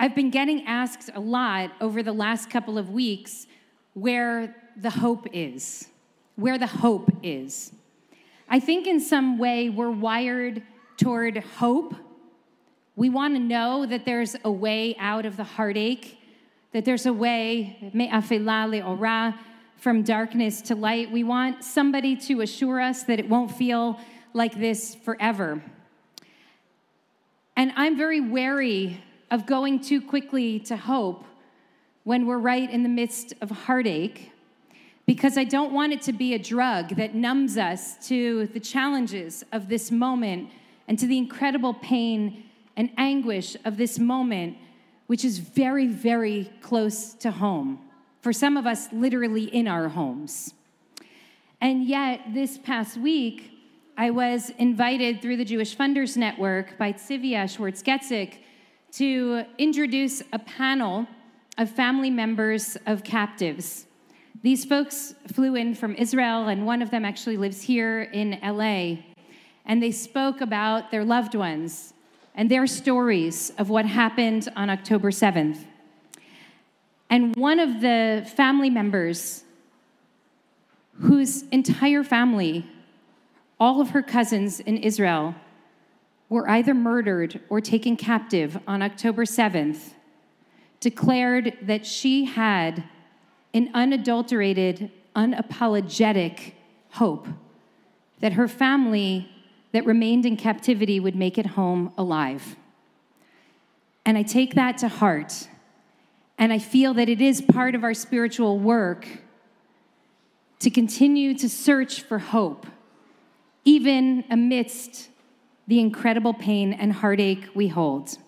I've been getting asked a lot over the last couple of weeks where the hope is, where the hope is. I think in some way we're wired toward hope. We want to know that there's a way out of the heartache, that there's a way, from darkness to light. We want somebody to assure us that it won't feel like this forever. And I'm very wary of going too quickly to hope when we're right in the midst of heartache because I don't want it to be a drug that numbs us to the challenges of this moment and to the incredible pain and anguish of this moment, which is very, very close to home. For some of us, literally in our homes. And yet, this past week, I was invited through the Jewish Funders Network by Tzivia Schwartz Getzug to introduce a panel of family members of captives. These folks flew in from Israel, and one of them actually lives here in LA. And they spoke about their loved ones and their stories of what happened on October 7th. And one of the family members, whose entire family, all of her cousins in Israel, were either murdered or taken captive on October 7th, declared that she had an unadulterated, unapologetic hope that her family that remained in captivity would make it home alive. And I take that to heart. And I feel that it is part of our spiritual work to continue to search for hope, even amidst the incredible pain and heartache we hold.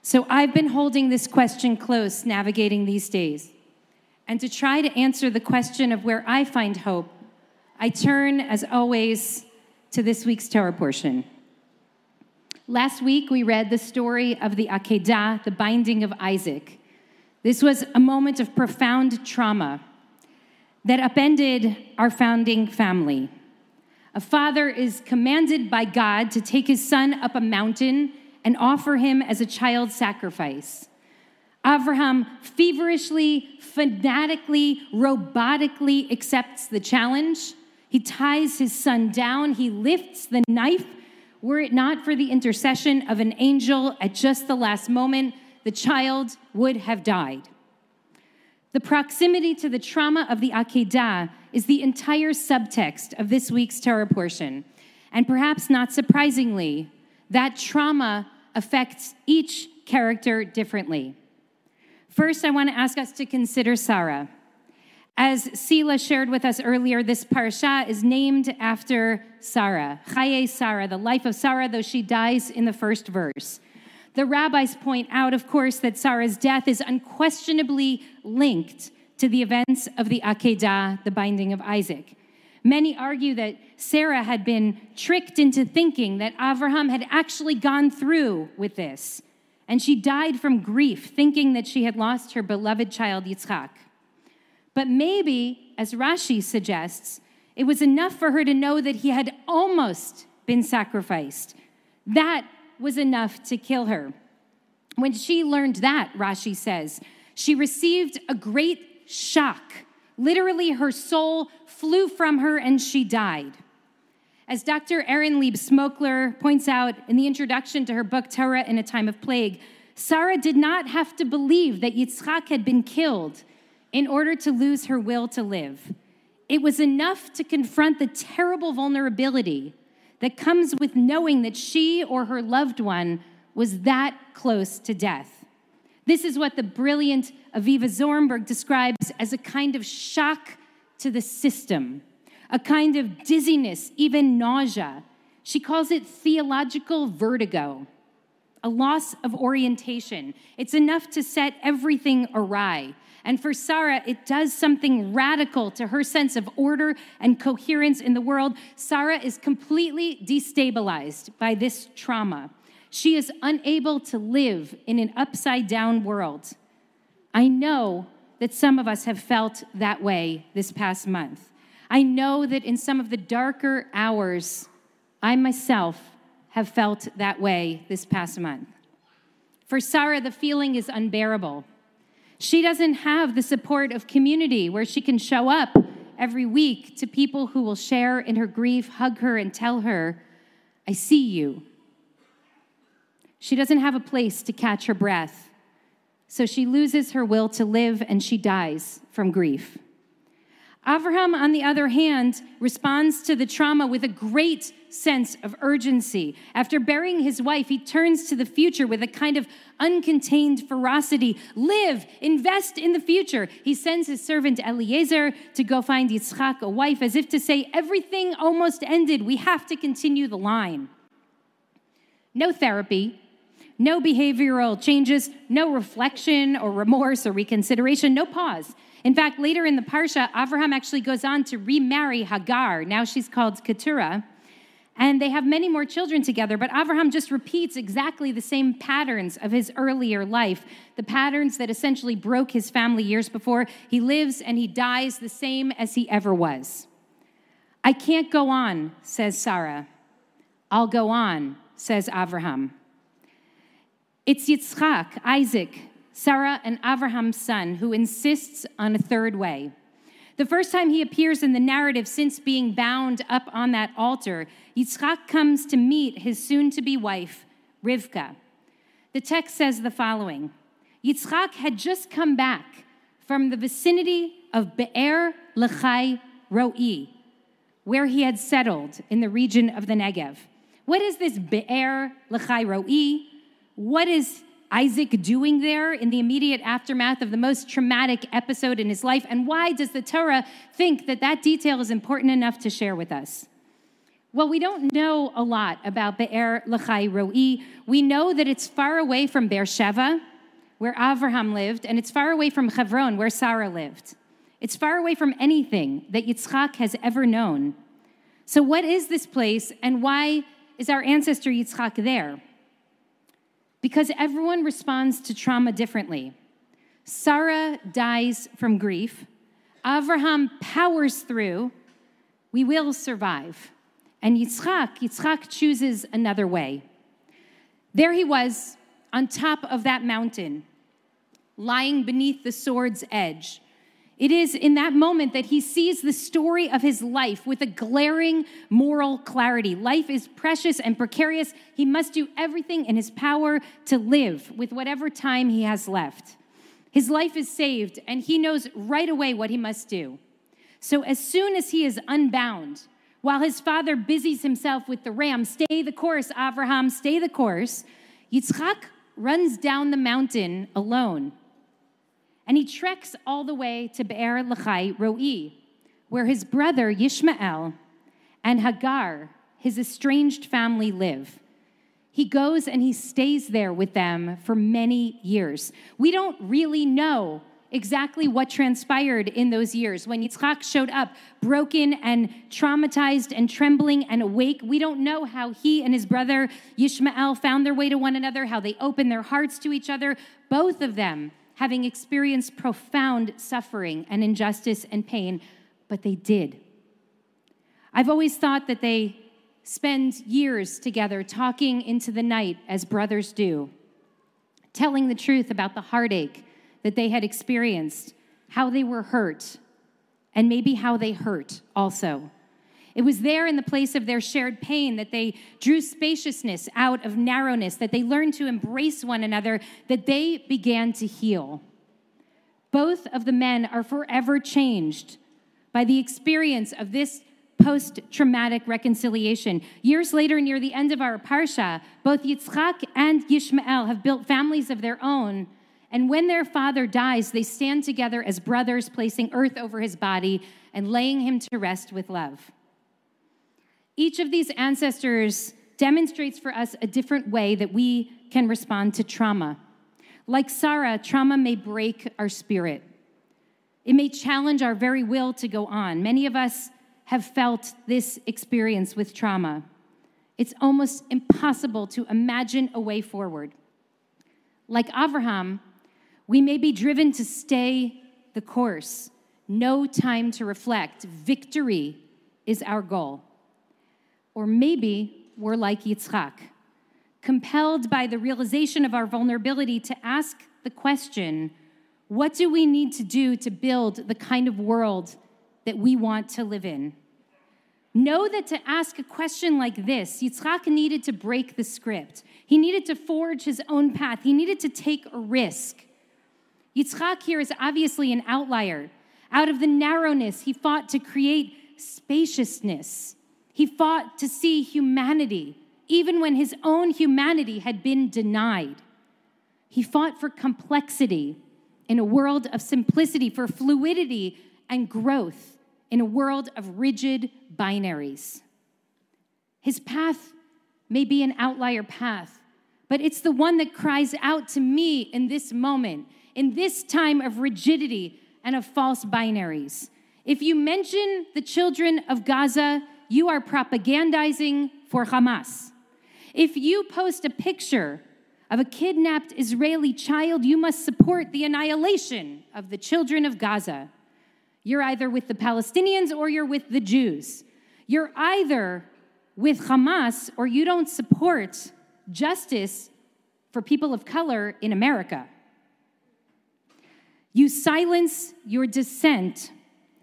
So I've been holding this question close, navigating these days. And to try to answer the question of where I find hope, I turn, as always, to this week's Torah portion. Last week, we read the story of the Akedah, the binding of Isaac. This was a moment of profound trauma that upended our founding family. A father is commanded by God to take his son up a mountain and offer him as a child sacrifice. Abraham feverishly, fanatically, robotically accepts the challenge. He ties his son down, he lifts the knife. Were it not for the intercession of an angel at just the last moment, the child would have died. The proximity to the trauma of the Akedah is the entire subtext of this week's Torah portion. And perhaps not surprisingly, that trauma affects each character differently. First, I want to ask us to consider Sarah. As Sila shared with us earlier, this parsha is named after Sarah, Chaye Sarah, the life of Sarah, though she dies in the first verse. The rabbis point out, of course, that Sarah's death is unquestionably linked to the events of the Akedah, the binding of Isaac. Many argue that Sarah had been tricked into thinking that Avraham had actually gone through with this, and she died from grief, thinking that she had lost her beloved child Yitzchak. But maybe, as Rashi suggests, it was enough for her to know that he had almost been sacrificed. That was enough to kill her. When she learned that, Rashi says, she received a great shock. Literally, her soul flew from her and she died. As Dr. Erin Leib Smokler points out in the introduction to her book, Torah in a Time of Plague, Sarah did not have to believe that Yitzchak had been killed in order to lose her will to live. It was enough to confront the terrible vulnerability that comes with knowing that she or her loved one was that close to death. This is what the brilliant Aviva Zornberg describes as a kind of shock to the system, a kind of dizziness, even nausea. She calls it theological vertigo. A loss of orientation. It's enough to set everything awry. And for Sarah, it does something radical to her sense of order and coherence in the world. Sarah is completely destabilized by this trauma. She is unable to live in an upside down world. I know that some of us have felt that way this past month. I know that in some of the darker hours, I myself have felt that way this past month. For Sarah, the feeling is unbearable. She doesn't have the support of community where she can show up every week to people who will share in her grief, hug her, and tell her, I see you. She doesn't have a place to catch her breath. So she loses her will to live and she dies from grief. Avraham, on the other hand, responds to the trauma with a great sense of urgency. After burying his wife, he turns to the future with a kind of uncontained ferocity. Live, invest in the future. He sends his servant Eliezer to go find Yitzchak a wife, as if to say, Everything almost ended. We have to continue the line. No therapy, no behavioral changes, no reflection or remorse or reconsideration, no pause. In fact, later in the Parsha, Avraham actually goes on to remarry Hagar. Now she's called Keturah. And they have many more children together, but Avraham just repeats exactly the same patterns of his earlier life, the patterns that essentially broke his family years before. He lives and he dies the same as he ever was. I can't go on, says Sarah. I'll go on, says Avraham. It's Yitzchak, Isaac, Sarah and Abraham's son, who insists on a third way. The first time he appears in the narrative since being bound up on that altar, Yitzchak comes to meet his soon to be wife, Rivka. The text says the following Yitzchak had just come back from the vicinity of Be'er Lachai Roi, where he had settled in the region of the Negev. What is this Be'er Lachai Roi? What is Isaac doing there in the immediate aftermath of the most traumatic episode in his life? And why does the Torah think that that detail is important enough to share with us? Well, we don't know a lot about Be'er Lachai Roi. We know that it's far away from Beersheba, where Avraham lived, and it's far away from Hebron, where Sarah lived. It's far away from anything that Yitzchak has ever known. So, what is this place, and why is our ancestor Yitzchak there? Because everyone responds to trauma differently. Sarah dies from grief. Avraham powers through. We will survive. And Yitzchak, Yitzchak chooses another way. There he was on top of that mountain, lying beneath the sword's edge it is in that moment that he sees the story of his life with a glaring moral clarity. Life is precious and precarious. He must do everything in his power to live with whatever time he has left. His life is saved, and he knows right away what he must do. So, as soon as he is unbound, while his father busies himself with the ram, stay the course, Abraham, stay the course, Yitzchak runs down the mountain alone and he treks all the way to Be'er Lachai Roi, where his brother Yishmael and Hagar, his estranged family, live. He goes and he stays there with them for many years. We don't really know exactly what transpired in those years. When Yitzchak showed up, broken and traumatized and trembling and awake, we don't know how he and his brother Yishmael found their way to one another, how they opened their hearts to each other. Both of them having experienced profound suffering and injustice and pain, but they did. I've always thought that they spend years together talking into the night as brothers do, telling the truth about the heartache that they had experienced, how they were hurt, and maybe how they hurt also. It was there in the place of their shared pain that they drew spaciousness out of narrowness, that they learned to embrace one another, that they began to heal. Both of the men are forever changed by the experience of this post traumatic reconciliation. Years later, near the end of our Parsha, both Yitzchak and Yishmael have built families of their own. And when their father dies, they stand together as brothers, placing earth over his body and laying him to rest with love. Each of these ancestors demonstrates for us a different way that we can respond to trauma. Like Sarah, trauma may break our spirit. It may challenge our very will to go on. Many of us have felt this experience with trauma. It's almost impossible to imagine a way forward. Like Avraham, we may be driven to stay the course, no time to reflect. Victory is our goal. Or maybe we're like Yitzchak, compelled by the realization of our vulnerability to ask the question what do we need to do to build the kind of world that we want to live in? Know that to ask a question like this, Yitzchak needed to break the script. He needed to forge his own path. He needed to take a risk. Yitzchak here is obviously an outlier. Out of the narrowness, he fought to create spaciousness. He fought to see humanity, even when his own humanity had been denied. He fought for complexity in a world of simplicity, for fluidity and growth in a world of rigid binaries. His path may be an outlier path, but it's the one that cries out to me in this moment, in this time of rigidity and of false binaries. If you mention the children of Gaza, you are propagandizing for Hamas. If you post a picture of a kidnapped Israeli child, you must support the annihilation of the children of Gaza. You're either with the Palestinians or you're with the Jews. You're either with Hamas or you don't support justice for people of color in America. You silence your dissent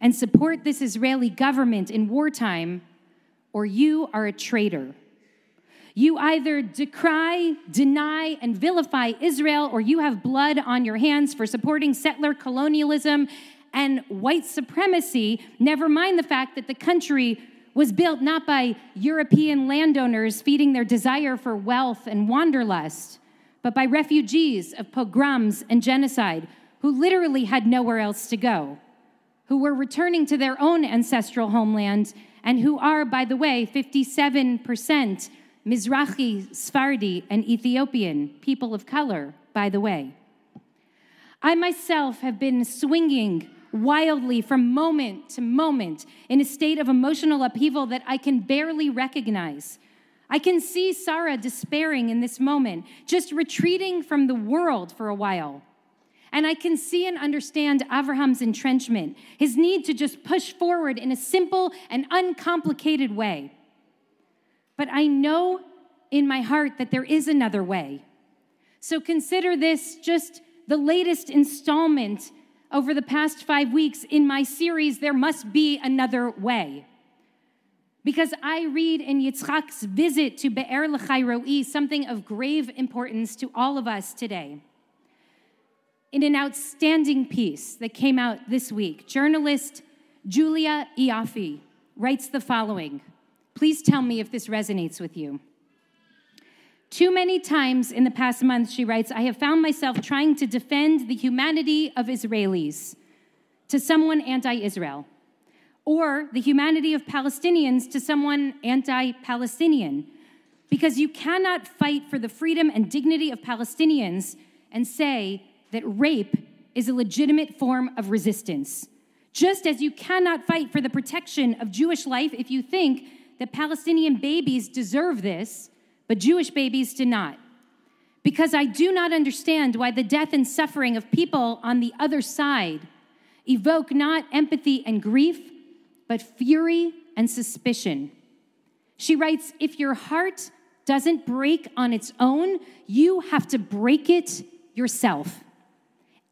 and support this Israeli government in wartime, or you are a traitor. You either decry, deny, and vilify Israel, or you have blood on your hands for supporting settler colonialism and white supremacy, never mind the fact that the country was built not by European landowners feeding their desire for wealth and wanderlust, but by refugees of pogroms and genocide who literally had nowhere else to go, who were returning to their own ancestral homeland, and who are, by the way, 57% Mizrahi, Sephardi, and Ethiopian people of color, by the way. I myself have been swinging wildly from moment to moment in a state of emotional upheaval that I can barely recognize. I can see Sarah despairing in this moment, just retreating from the world for a while. And I can see and understand Avraham's entrenchment, his need to just push forward in a simple and uncomplicated way. But I know in my heart that there is another way. So consider this just the latest installment over the past five weeks in my series, There Must Be Another Way. Because I read in Yitzchak's visit to Be'er Lachai Roi something of grave importance to all of us today. In an outstanding piece that came out this week, journalist Julia Ioffe writes the following. Please tell me if this resonates with you. Too many times in the past month, she writes, I have found myself trying to defend the humanity of Israelis to someone anti Israel, or the humanity of Palestinians to someone anti Palestinian. Because you cannot fight for the freedom and dignity of Palestinians and say that rape is a legitimate form of resistance. Just as you cannot fight for the protection of Jewish life if you think that Palestinian babies deserve this but Jewish babies do not. Because I do not understand why the death and suffering of people on the other side evoke not empathy and grief, but fury and suspicion. She writes If your heart doesn't break on its own, you have to break it yourself.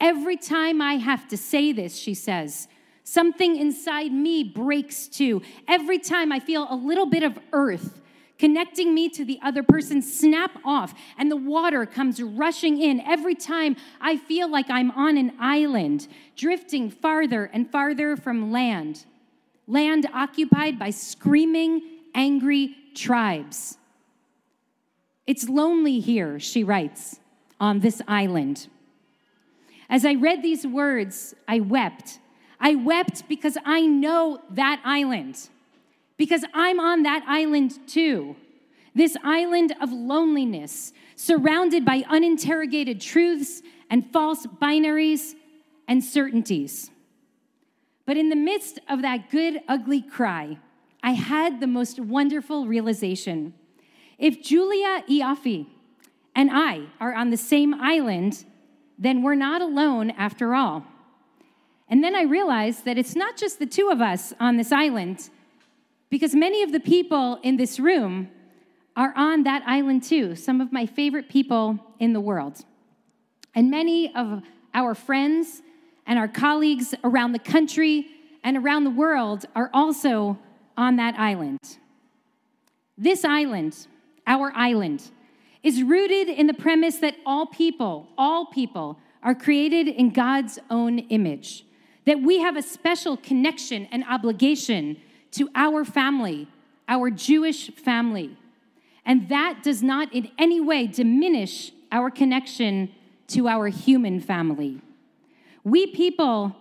Every time I have to say this, she says, something inside me breaks too. Every time I feel a little bit of earth connecting me to the other person, snap off, and the water comes rushing in every time I feel like I'm on an island, drifting farther and farther from land. Land occupied by screaming, angry tribes. It's lonely here, she writes, on this island. As I read these words, I wept. I wept because I know that island because I'm on that island too. this island of loneliness, surrounded by uninterrogated truths and false binaries and certainties. But in the midst of that good, ugly cry, I had the most wonderful realization. If Julia Ioffe and I are on the same island, then we're not alone after all. And then I realized that it's not just the two of us on this island, because many of the people in this room are on that island too, some of my favorite people in the world. And many of our friends and our colleagues around the country and around the world are also on that island. This island, our island, is rooted in the premise that all people, all people, are created in God's own image, that we have a special connection and obligation to our family, our Jewish family. And that does not in any way diminish our connection to our human family. We people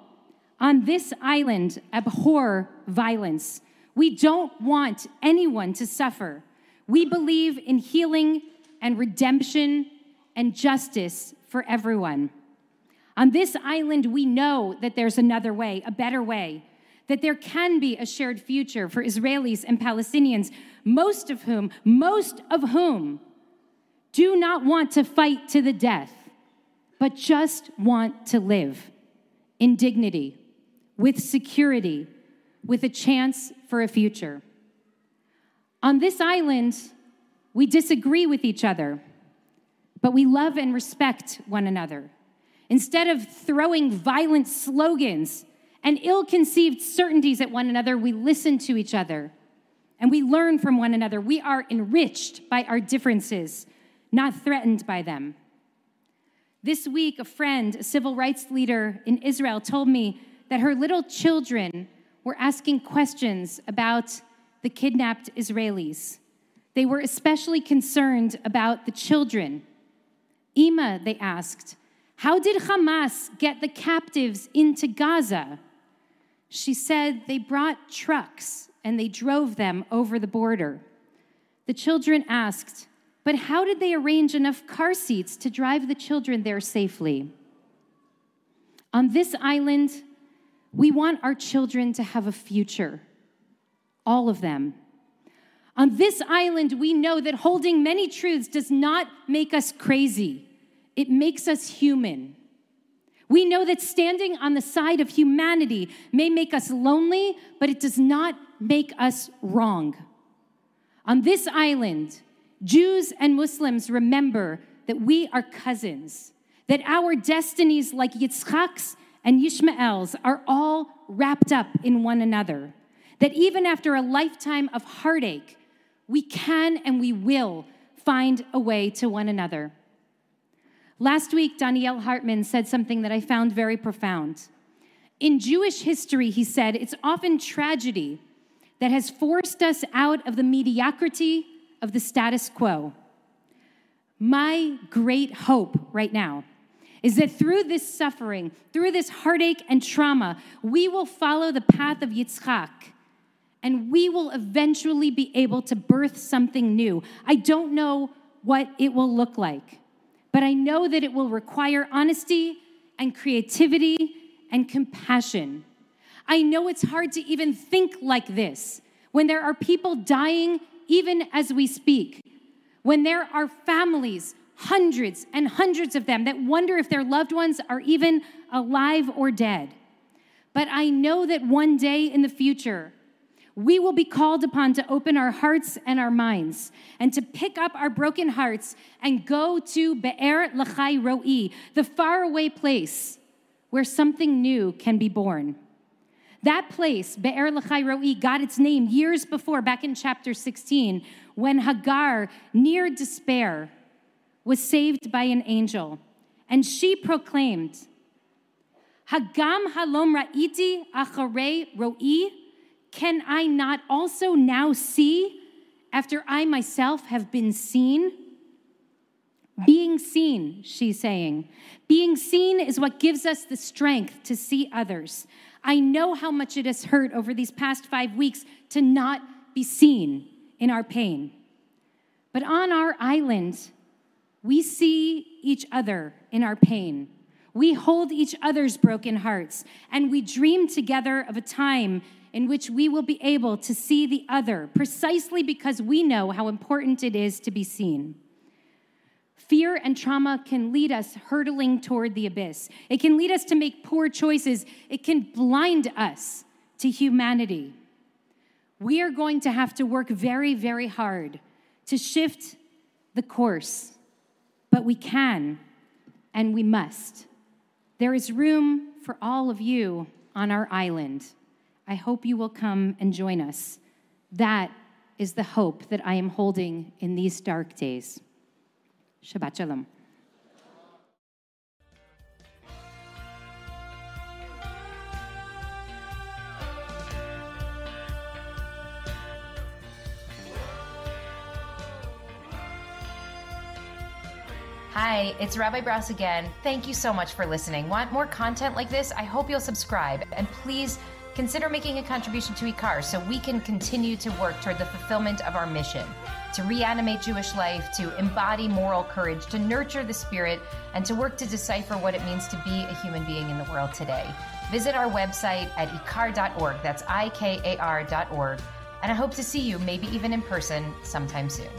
on this island abhor violence. We don't want anyone to suffer. We believe in healing and redemption and justice for everyone. On this island, we know that there's another way, a better way, that there can be a shared future for Israelis and Palestinians, most of whom, most of whom do not want to fight to the death, but just want to live in dignity, with security, with a chance for a future. On this island, we disagree with each other, but we love and respect one another. Instead of throwing violent slogans and ill conceived certainties at one another, we listen to each other and we learn from one another. We are enriched by our differences, not threatened by them. This week, a friend, a civil rights leader in Israel, told me that her little children were asking questions about the kidnapped Israelis. They were especially concerned about the children. Ima, they asked, how did Hamas get the captives into Gaza? She said they brought trucks and they drove them over the border. The children asked, but how did they arrange enough car seats to drive the children there safely? On this island, we want our children to have a future, all of them. On this island, we know that holding many truths does not make us crazy, it makes us human. We know that standing on the side of humanity may make us lonely, but it does not make us wrong. On this island, Jews and Muslims remember that we are cousins, that our destinies, like Yitzchak's and Yishmael's, are all wrapped up in one another. That even after a lifetime of heartache, we can and we will find a way to one another. Last week, Donniel Hartman said something that I found very profound. In Jewish history, he said, it's often tragedy that has forced us out of the mediocrity of the status quo. My great hope right now is that through this suffering, through this heartache and trauma, we will follow the path of Yitzchak and we will eventually be able to birth something new. I don't know what it will look like, but I know that it will require honesty and creativity and compassion. I know it's hard to even think like this when there are people dying even as we speak, when there are families, hundreds and hundreds of them, that wonder if their loved ones are even alive or dead. But I know that one day in the future, we will be called upon to open our hearts and our minds and to pick up our broken hearts and go to Be'er Lachai Ro'i, the faraway place where something new can be born. That place, Be'er Lachai Ro'i, got its name years before, back in chapter 16, when Hagar, near despair, was saved by an angel. And she proclaimed, Hagam halom ra'iti acharei ro'i, can I not also now see after I myself have been seen? Being seen, she's saying. Being seen is what gives us the strength to see others. I know how much it has hurt over these past five weeks to not be seen in our pain. But on our island, we see each other in our pain. We hold each other's broken hearts, and we dream together of a time in which we will be able to see the other precisely because we know how important it is to be seen. Fear and trauma can lead us hurtling toward the abyss. It can lead us to make poor choices. It can blind us to humanity. We are going to have to work very, very hard to shift the course, but we can and we must. There is room for all of you on our island. I hope you will come and join us. That is the hope that I am holding in these dark days. Shabbat Shalom. Hi, it's Rabbi Brous again. Thank you so much for listening. Want more content like this? I hope you'll subscribe and please consider making a contribution to IKAR so we can continue to work toward the fulfillment of our mission to reanimate Jewish life, to embody moral courage, to nurture the spirit, and to work to decipher what it means to be a human being in the world today. Visit our website at ikar.org. That's I K A R.org. And I hope to see you, maybe even in person, sometime soon.